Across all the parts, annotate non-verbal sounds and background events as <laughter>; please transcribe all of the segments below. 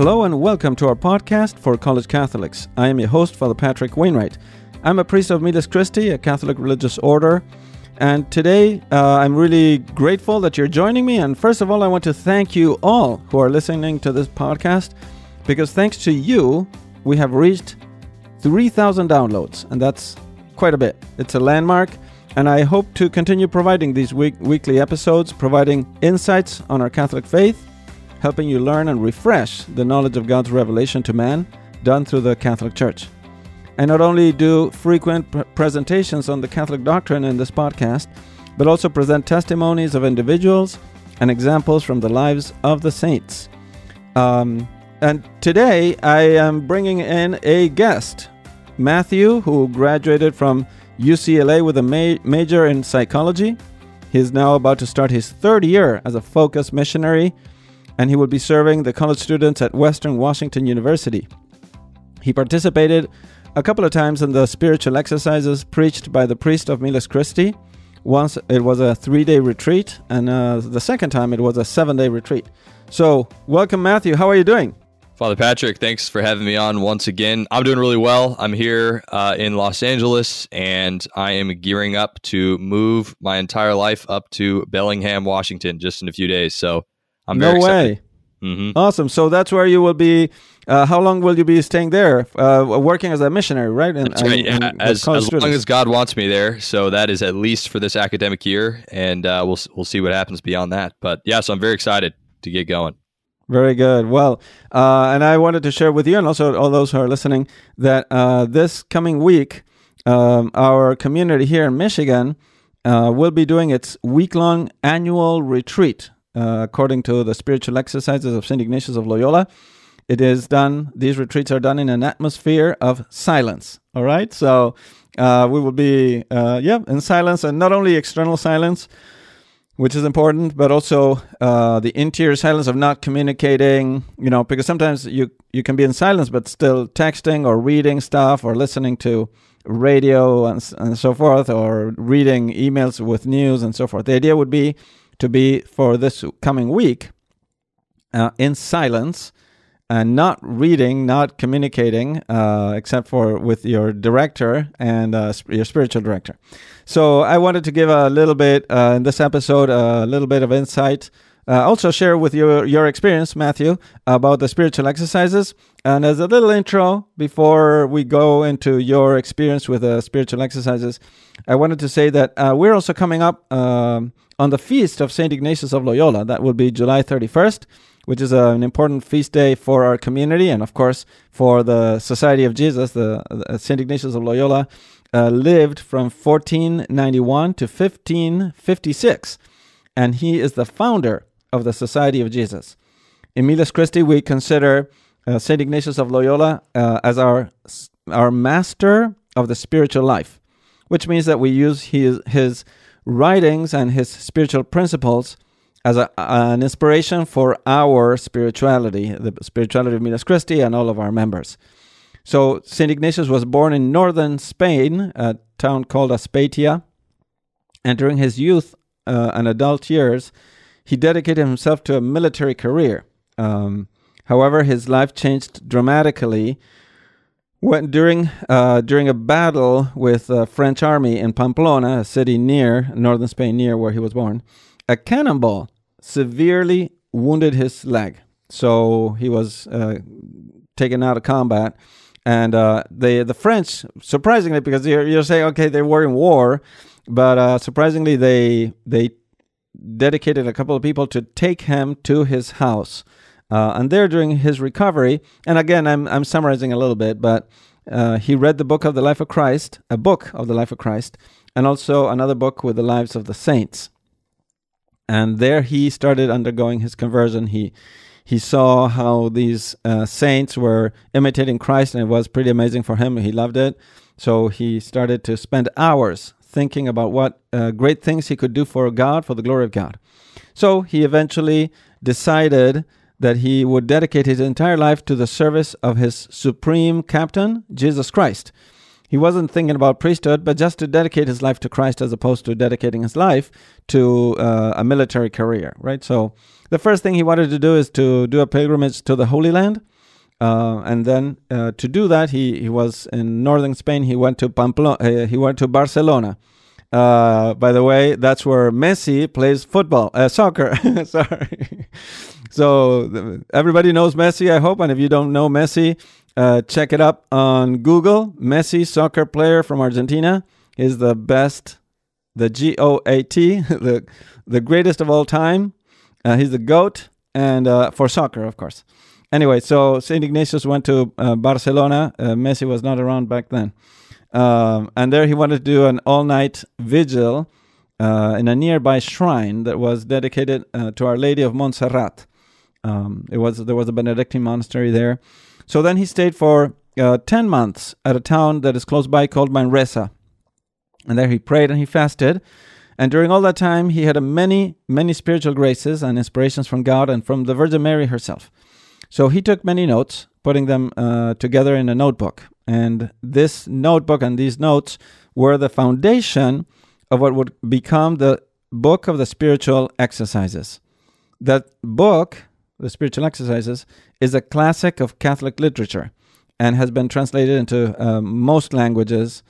Hello and welcome to our podcast for college Catholics. I am your host, Father Patrick Wainwright. I'm a priest of Miles Christi, a Catholic religious order, and today uh, I'm really grateful that you're joining me. And first of all, I want to thank you all who are listening to this podcast because thanks to you, we have reached 3,000 downloads, and that's quite a bit. It's a landmark, and I hope to continue providing these week- weekly episodes, providing insights on our Catholic faith helping you learn and refresh the knowledge of God's revelation to man done through the Catholic Church. I not only do frequent pr- presentations on the Catholic doctrine in this podcast, but also present testimonies of individuals and examples from the lives of the saints. Um, and today I am bringing in a guest, Matthew, who graduated from UCLA with a ma- major in psychology. He is now about to start his third year as a FOCUS missionary and he will be serving the college students at Western Washington University. He participated a couple of times in the spiritual exercises preached by the priest of Miles Christi. Once it was a three day retreat, and uh, the second time it was a seven day retreat. So, welcome, Matthew. How are you doing? Father Patrick, thanks for having me on once again. I'm doing really well. I'm here uh, in Los Angeles and I am gearing up to move my entire life up to Bellingham, Washington, just in a few days. So I'm no way. Mhm. Awesome. So that's where you will be. Uh, how long will you be staying there? Uh, working as a missionary, right? And, right. and- Yeah, and as, as long as God wants me there. So that is at least for this academic year, and uh, we'll we'll see what happens beyond that. But yeah, so I'm very excited to get going. Very good. Well, uh, and I wanted to share with you and also all those who are listening that uh, this coming week, um, our community here in Michigan uh, will be doing its week long annual retreat uh, according to the spiritual exercises of St. Ignatius of Loyola. It is done, these retreats are done in an atmosphere of silence. All right. So uh, we will be, uh, yeah, in silence and not only external silence, which is important, but also uh, the interior silence of not communicating. You know, because sometimes you you can be in silence, but still texting or reading stuff or listening to radio and, and so forth, or reading emails with news and so forth. The idea would be to be for this coming week uh, in silence and not reading, not communicating, uh, except for with your director and uh, sp- your spiritual director. So I wanted to give a little bit uh, in this episode, a little bit of insight. Uh, also share with you your experience, Matthew, about the spiritual exercises. And as a little intro before we go into your experience with the spiritual exercises, I wanted to say that uh, we're also coming up um, on the feast of Saint Ignatius of Loyola. That will be July 31st which is uh, an important feast day for our community and, of course, for the Society of Jesus. The, the Saint Ignatius of Loyola uh, lived from 1491 to 1556, and he is the founder of the Society of Jesus. In Miles Christi, we consider uh, Saint Ignatius of Loyola uh, as our our master of the spiritual life, which means that we use his his writings and his spiritual principles as a, an inspiration for our spirituality, the spirituality of Miles Christi and all of our members. So Saint Ignatius was born in northern Spain, a town called Azpeitia, and during his youth uh, and adult years, he dedicated himself to a military career. Um, however, his life changed dramatically when during uh, during a battle with the French army in Pamplona, a city near northern Spain, near where he was born. A cannonball severely wounded his leg, so he was uh, taken out of combat. And uh, the the French, surprisingly, because you're, you're saying okay, they were in war, but uh, surprisingly, they they dedicated a couple of people to take him to his house. Uh, and there, during his recovery, and again, I'm I'm summarizing a little bit, but uh, he read the book of the life of Christ, a book of the life of Christ, and also another book with the lives of the saints. And there, he started undergoing his conversion. He he saw how these uh, saints were imitating Christ, and it was pretty amazing for him. He loved it, so he started to spend hours thinking about what uh, great things he could do for God, for the glory of God. So he eventually decided that he would dedicate his entire life to the service of his supreme captain, Jesus Christ. He wasn't thinking about priesthood, but just to dedicate his life to Christ as opposed to dedicating his life to uh, a military career, right? So the first thing he wanted to do is to do a pilgrimage to the Holy Land. Uh, and then uh, to do that, he, he was in northern Spain. He went to Pamplona. Uh, he went to Barcelona. Uh, by the way, that's where Messi plays football, uh, soccer. <laughs> Sorry. So everybody knows Messi, I hope. And if you don't know Messi, uh, check it up on Google. Messi, soccer player from Argentina, is the best, the G O A T, <laughs> the the greatest of all time. he's the goat, and for soccer, of course. Anyway, so St. Ignatius went to uh, Barcelona. Uh, Messi was not around back then. Um, and there he wanted to do an all night vigil uh, in a nearby shrine that was dedicated uh, to Our Lady of Montserrat. Um, it was There was a Benedictine monastery there. So then he stayed for uh, 10 months at a town that is close by called Manresa. And there he prayed and he fasted. And during all that time, he had many, many spiritual graces and inspirations from God and from the Virgin Mary herself. So he took many notes, putting them uh, together in a notebook. And this notebook and these notes were the foundation of what would become the book of the spiritual exercises. That book, the spiritual exercises, is a classic of Catholic literature and has been translated into uh, most languages.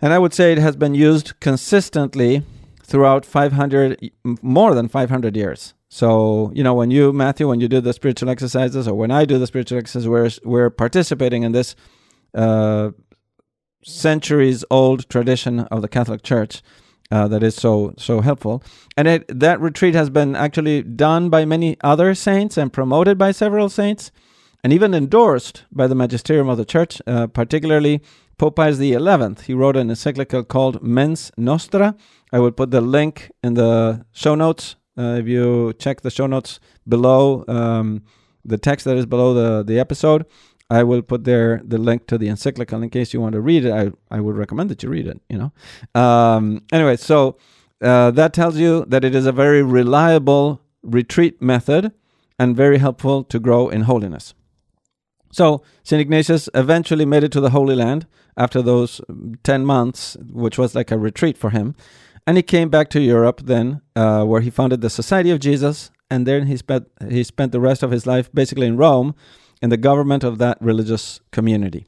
And I would say it has been used consistently throughout 500, more than 500 years. So, you know, when you, Matthew, when you do the spiritual exercises, or when I do the spiritual exercises, we're, we're participating in this uh, centuries old tradition of the Catholic Church uh, that is so, so helpful. And it, that retreat has been actually done by many other saints and promoted by several saints, and even endorsed by the magisterium of the Church, uh, particularly Pope Pius XI. He wrote an encyclical called Mens Nostra. I will put the link in the show notes uh, if you check the show notes below, um, the text that is below the, the episode, I will put there the link to the encyclical in case you want to read it. I, I would recommend that you read it, you know. Um, anyway, so uh, that tells you that it is a very reliable retreat method and very helpful to grow in holiness. So, St. Ignatius eventually made it to the Holy Land after those 10 months, which was like a retreat for him. And he came back to Europe then, uh, where he founded the Society of Jesus, and then he spent he spent the rest of his life basically in Rome, in the government of that religious community.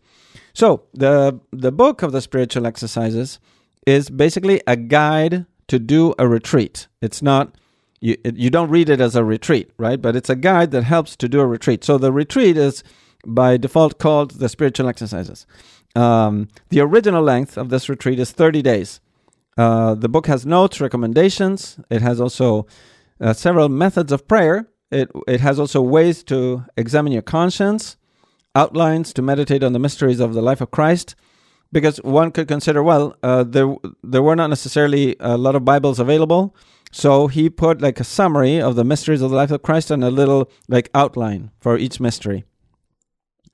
So the the book of the spiritual exercises is basically a guide to do a retreat. It's not you you don't read it as a retreat, right? But it's a guide that helps to do a retreat. So the retreat is by default called the spiritual exercises. Um, the original length of this retreat is 30 days. Uh, the book has notes, recommendations. It has also uh, several methods of prayer. It, it has also ways to examine your conscience, outlines to meditate on the mysteries of the life of Christ. Because one could consider, well, uh, there there were not necessarily a lot of Bibles available, so he put like a summary of the mysteries of the life of Christ and a little like outline for each mystery.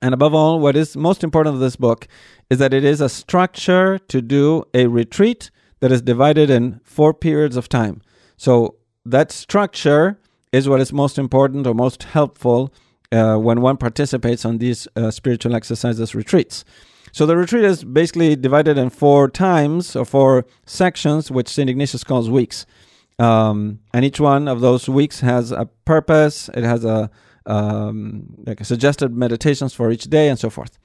And above all, what is most important of this book is that it is a structure to do a retreat that is divided in four periods of time. So that structure is what is most important or most helpful uh, when one participates on these uh, spiritual exercises retreats. So the retreat is basically divided in four times or four sections, which St. Ignatius calls weeks. Um, and each one of those weeks has a purpose, it has a um, like suggested meditations for each day and so forth.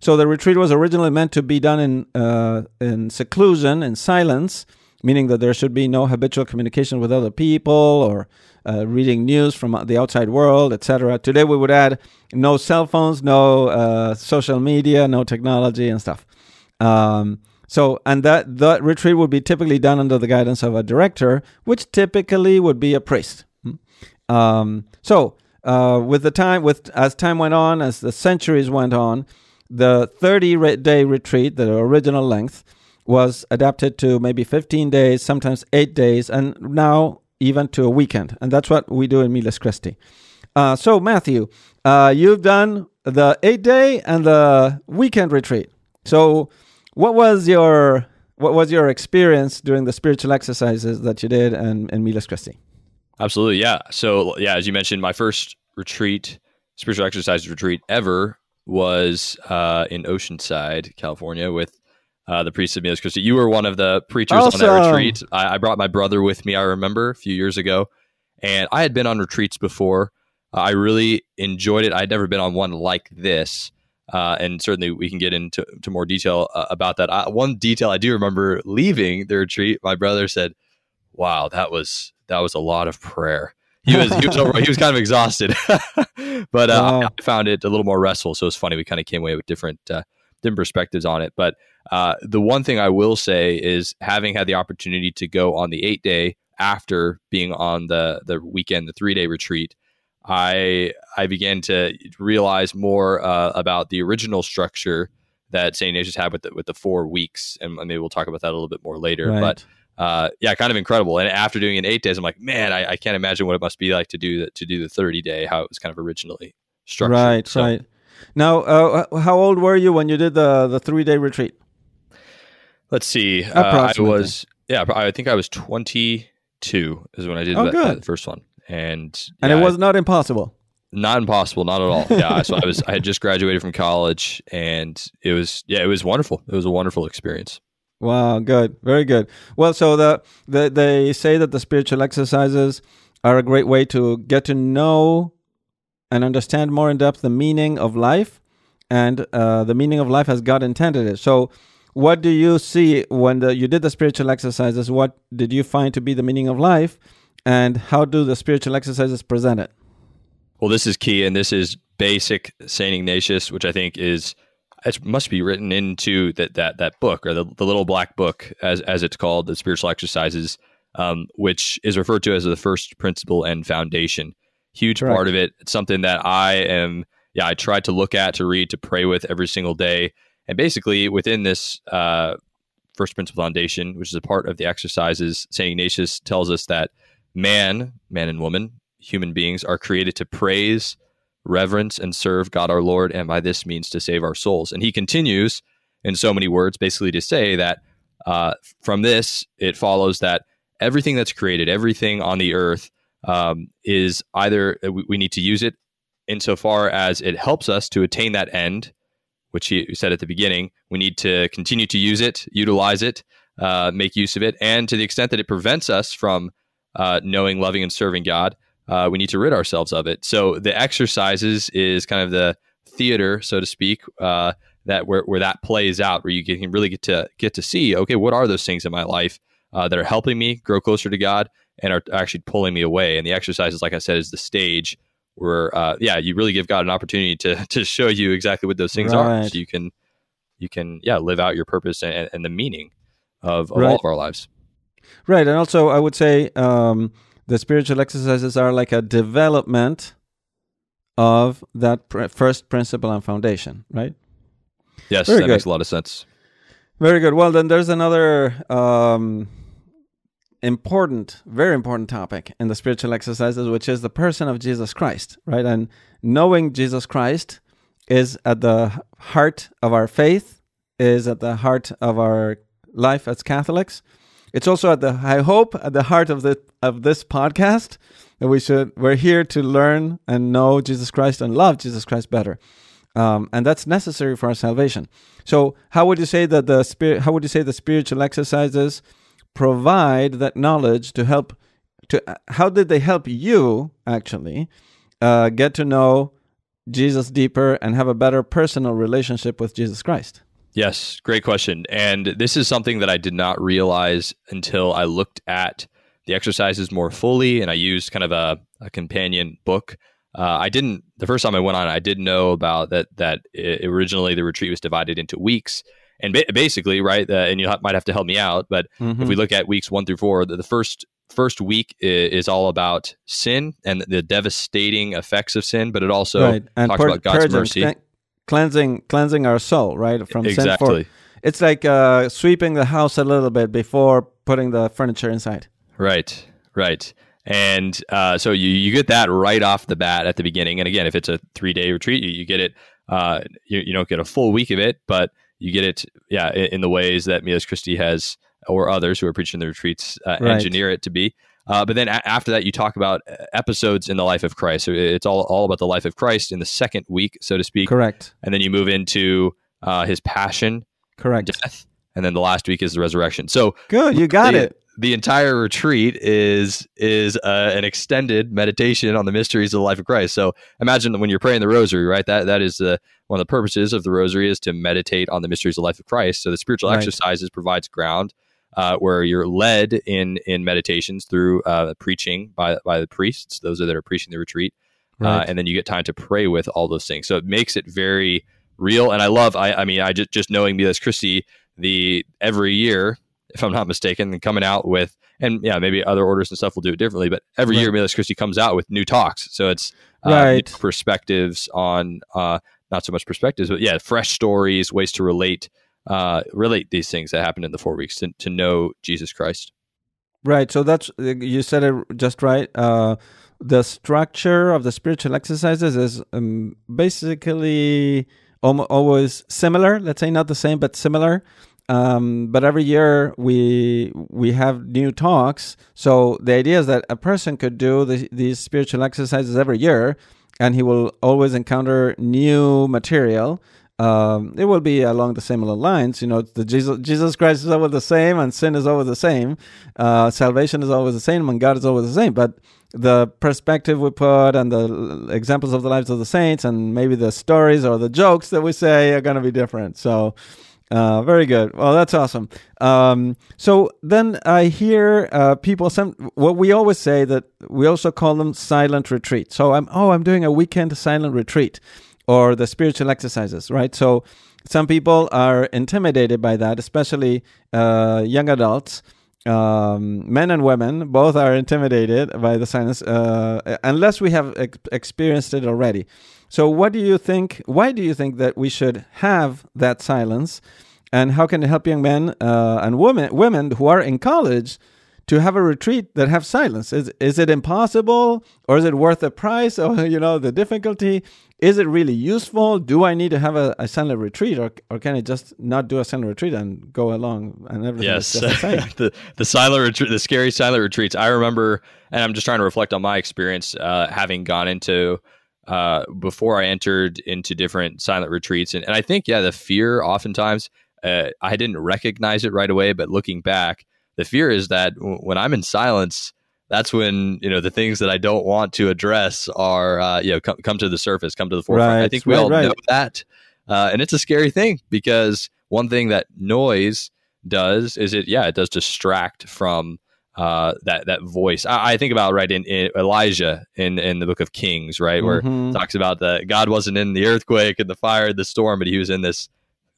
So the retreat was originally meant to be done in uh, in seclusion, in silence, meaning that there should be no habitual communication with other people or uh, reading news from the outside world, etc. Today we would add no cell phones, no uh, social media, no technology and stuff. Um, so, and that that retreat would be typically done under the guidance of a director, which typically would be a priest. Um, so, uh, with the time, with as time went on, as the centuries went on, the 30 day retreat, the original length, was adapted to maybe 15 days, sometimes eight days, and now even to a weekend. And that's what we do in Miles Christi. Uh, so, Matthew, uh, you've done the eight day and the weekend retreat. So, what was your what was your experience during the spiritual exercises that you did in, in Miles Christi? Absolutely, yeah. So, yeah, as you mentioned, my first retreat, spiritual exercise retreat ever was uh, in Oceanside, California, with uh, the priest of Miles Christi. You were one of the preachers awesome. on that retreat. I, I, brought my brother with me. I remember a few years ago, and I had been on retreats before. I really enjoyed it. I'd never been on one like this. Uh, and certainly we can get into to more detail uh, about that. I, one detail I do remember leaving the retreat, my brother said, "Wow, that was that was a lot of prayer." He was he was <laughs> over, he was kind of exhausted, <laughs> but uh, wow. I found it a little more restful. So it's funny we kind of came away with different uh, different perspectives on it. But uh, the one thing I will say is having had the opportunity to go on the eight day after being on the the weekend, the three day retreat, I I began to realize more uh, about the original structure that St. Ignatius had with the, with the four weeks, and maybe we'll talk about that a little bit more later. Right. But uh, yeah, kind of incredible. And after doing it eight days, I'm like, man, I, I, can't imagine what it must be like to do the, to do the 30 day, how it was kind of originally structured. Right, so, right. Now, uh, how old were you when you did the the three day retreat? Let's see. Uh, I was yeah, I think I was 22 is when I did oh, that, that first one and and it was not impossible. Not impossible, not at all. <laughs> Yeah, so I was I had just graduated from college, and it was yeah, it was wonderful. It was a wonderful experience. Wow, good, very good. Well, so the, the they say that the spiritual exercises are a great way to get to know and understand more in depth the meaning of life, and uh, the meaning of life as God intended it. So, what do you see when the, you did the spiritual exercises? What did you find to be the meaning of life? and how do the spiritual exercises present it? Well, this is key, and this is basic Saint Ignatius, which I think is it must be written into that that that book or the, the little black book as as it's called, the spiritual exercises, um, which is referred to as the first principle and foundation. Huge Correct. part of it. It's something that I am. Yeah, I try to look at, to read, to pray with every single day, and basically within this uh, first principle foundation, which is a part of the exercises, Saint Ignatius tells us that man, man and woman, human beings are created to praise, reverence, and serve God our Lord, and by this means to save our souls. And he continues in so many words, basically to say that uh, from this, it follows that everything that's created, everything on the earth, um, is either uh, we, need to use it insofar as it helps us to attain that end, which he said at the beginning. We need to continue to use it, utilize it, uh, make use of it, and to the extent that it prevents us from uh, knowing, loving, and serving God, uh, we need to rid ourselves of it. So the exercises is kind of the theater, so to speak, uh, that where, where that plays out, where you can really get to get to see, okay, what are those things in my life uh, that are helping me grow closer to God and are actually pulling me away? And the exercises, like I said, is the stage where, uh, yeah, you really give God an opportunity to <laughs> to show you exactly what those things right. are, so you can you can yeah live out your purpose and, and the meaning of, of right. all of our lives. Right, and also I would say um, the spiritual exercises are like a development of that pr- first principle and foundation, right? Yes, Very that good. makes a lot of sense. Very good. Well, then there's another um, important, very important topic in the spiritual exercises, which is the person of Jesus Christ, right? And knowing Jesus Christ is at the heart of our faith, is at the heart of our life as Catholics. It's also at the I hope at the heart of the of this podcast that we should we're here to learn and know Jesus Christ and love Jesus Christ better. Um, and that's necessary for our salvation. So, how would you say that the spirit? How would you say the spiritual exercises provide that knowledge to help? To how did they help you actually uh, get to know Jesus deeper and have a better personal relationship with Jesus Christ? Yes, great question. And this is something that I did not realize until I looked at the exercises more fully and I used kind of a, a companion book. Uh, I didn't the first time I went on. I didn't know about that. That originally the retreat was divided into weeks, and ba- basically, right. Uh, and you might have to help me out, but mm-hmm. if we look at weeks one through four, the, the first first week is, is, all about sin and the devastating effects of sin, but it also right. and talks about God's mercy cleansing cleansing our soul, right? From exactly. sin. it's like uh, sweeping the house a little bit before putting the furniture inside. Right, right. And uh, so you, you get that right off the bat at the beginning. And again, if it's a three day retreat, you, you get it. Uh, you, you don't get a full week of it, but you get it, yeah, in, in the ways that Miles Christi has or others who are preaching the retreats uh, right. engineer it to be. Uh, but then a- after that, you talk about uh, episodes in the life of Christ. So it's all, all about the life of Christ in the second week, so to speak. Correct. And then you move into uh, his passion, correct, death, and then the last week is the resurrection. So good, you got it. The entire retreat is is uh, an extended meditation on the mysteries of the life of Christ. So imagine when you're praying the rosary, right? That that is the one of the purposes of the rosary is to meditate on the mysteries of the life of Christ. So the spiritual right. exercises provides ground uh, where you're led in in meditations through uh, preaching by by the priests, those are that are preaching the retreat, uh, right. uh, and then you get time to pray with all those things. So it makes it very real. And I love, I, I mean, I just just knowing Miles Christi, the every year, if I'm not mistaken, coming out with, and yeah, maybe other orders and stuff will do it differently, but every right. year Miles Christi comes out with new talks. So it's uh, right. perspectives on, uh, not so much perspectives, but yeah, fresh stories, ways to relate uh, relate these things that happened in the four weeks to, to know Jesus Christ. Right. So that's you said it just right. Uh, the structure of the spiritual exercises is um, basically always similar. Let's say not the same, but similar. Um, but every year we we have new talks. So the idea is that a person could do the, these spiritual exercises every year, and he will always encounter new material um, it will be along the similar lines. You know, the Jesus, Jesus Christ is always the same, and sin is always the same. Uh, salvation is always the same, and God is always the same. But the perspective we put and the examples of the lives of the saints, and maybe the stories or the jokes that we say are going to be different. So, uh, very good. Well, that's awesome. Um, so then I hear uh, people. Some what we always say that we also call them silent retreat. So I'm oh I'm doing a weekend silent retreat or the spiritual exercises, right? So some people are intimidated by that, especially uh, young adults. Um, men and women both are intimidated by the silence uh, unless we have ex- experienced it already. So, what do you think? Why do you think that we should have that silence? And how can it help young men uh, and women women who are in college to have a retreat that have silence? Is is it impossible, or is it worth the price, <laughs> or you know the difficulty? is it really useful? Do I need to have a, a silent retreat, or or can I just not do a silent retreat and go along and everything? Yes, the, <laughs> the, the silent retreat, the scary silent retreats. I remember, and I'm just trying to reflect on my experience, uh, having gone into uh, before I entered into different silent retreats, and, and I think yeah, the fear oftentimes uh, I didn't recognize it right away, but looking back, the fear is that w- when I'm in silence that's when you know the things that I don't want to address are uh, you know come, come to the surface, come to the forefront. Right, I think we right, all right. know that, uh, and it's a scary thing because one thing that noise does is it yeah it does distract from uh, that that voice. I, I think about right in, in, Elijah in in the book of Kings, right, where mm-hmm. talks about that God wasn't in the earthquake and the fire, and the storm, but he was in this,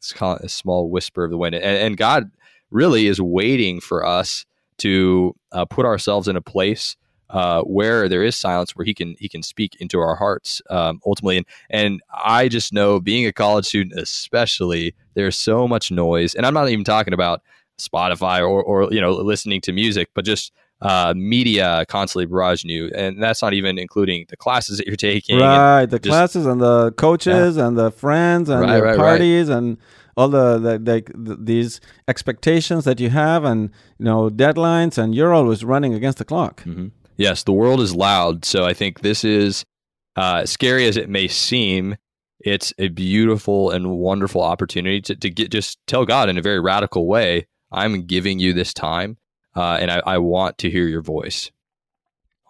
this small whisper of the wind, and, and God really is waiting for us to uh, put ourselves in a place uh, where there is silence, where he can he can speak into our hearts um, ultimately. And and I just know, being a college student, especially, there's so much noise, and I'm not even talking about Spotify or or you know listening to music, but just uh, media constantly barraging you, and that's not even including the classes that you're taking. Right, the just, classes and the coaches yeah. and the friends and right, the right, parties right. and all the, the, the, these expectations that you have and you know deadlines and you're always running against the clock mm-hmm. yes the world is loud so i think this is uh, scary as it may seem it's a beautiful and wonderful opportunity to, to get just tell god in a very radical way i'm giving you this time uh, and I, I, want to hear your voice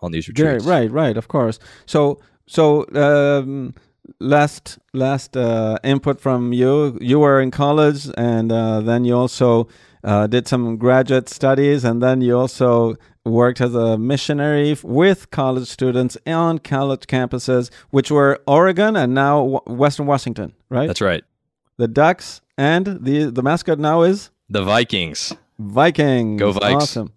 on these retreats right right right of course so so um, last last uh, input from you. You were in college, and uh, then you also uh, did some graduate studies, and then you also worked as a missionary with college students on college campuses, which were Oregon and now Western Washington. Right. That's right. The Ducks and the the mascot now is the Vikings. Vikings. Go Vikes. Awesome.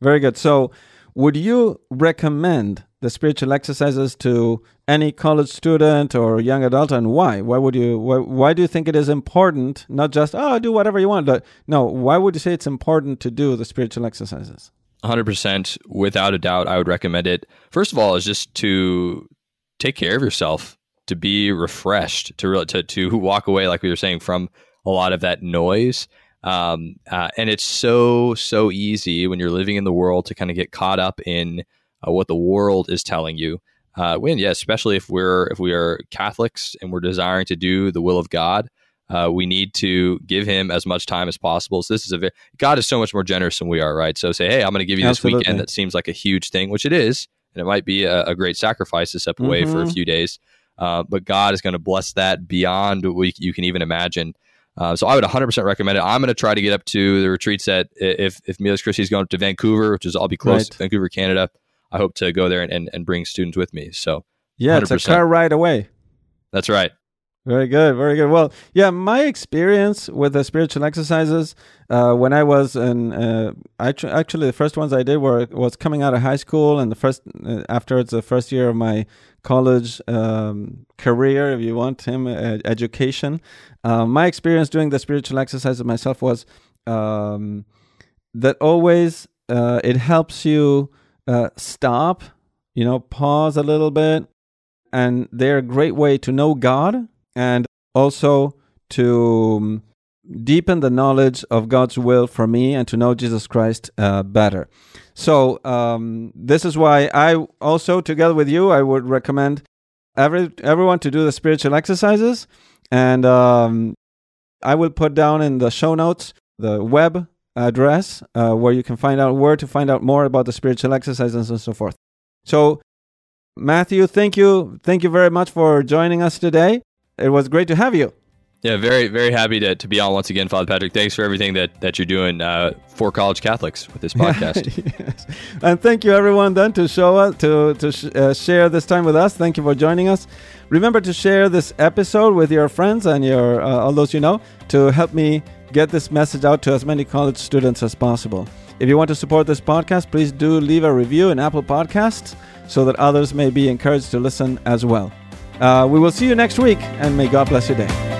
Very good. So, would you recommend the spiritual exercises to any college student or young adult and why why would you why, why do you think it is important not just oh do whatever you want but no why would you say it's important to do the spiritual exercises 100% without a doubt i would recommend it first of all is just to take care of yourself to be refreshed to really to, to walk away like we were saying from a lot of that noise um, uh, and it's so so easy when you're living in the world to kind of get caught up in uh, what the world is telling you. Uh, when yeah, especially if we're if we are Catholics and we're desiring to do the will of God, Uh, we need to give him as much time as possible. So this is a very, God is so much more generous than we are, right? So say, hey, I'm going to give you this weekend that seems like a huge thing, which it is, and it might be a, a great sacrifice to step away for a Mhm. few days. Uh, but God is going to bless that beyond what we, you can even imagine. Uh, so I would 100% recommend it. I'm going to try to get up to the retreats that if if Miles Christi is going to Vancouver, which is I'll be close Right. to Vancouver, Canada. I hope to go there and, and, and bring students with me. So Yeah, it's a car ride away. that's right. Very good, very good. Well, yeah, my experience with the spiritual exercises uh, when I was in, uh, actu- actually the first ones I did were was coming out of high school and the first uh, afterwards the first year of my college um, career, if you want him, uh, education. Uh, my experience doing the spiritual exercises myself was um, that always uh, it helps you uh, stop, you know, pause a little bit, and they're a great way to know God and also to um, deepen the knowledge of God's will for me and to know Jesus Christ uh, better. So um, this is why I also, together with you, I would recommend every everyone to do the spiritual exercises, and um, I will put down in the show notes the web address uh, where you can find out where to find out more about the spiritual exercises and so forth. So, Matthew, thank you, thank you very much for joining us today. It was great to have you. Yeah, very, very happy to, to be on once again, Father Patrick. Thanks for everything that, that you're doing uh, for college Catholics with this <laughs> podcast. yes. And thank you, everyone, then to show us to to sh- uh, share this time with us. Thank you for joining us. Remember to share this episode with your friends and your uh, all those you know to help me get this message out to as many college students as possible. If you want to support this podcast, please do leave a review in Apple Podcasts so that others may be encouraged to listen as well. Uh, we will see you next week, and may God bless your day.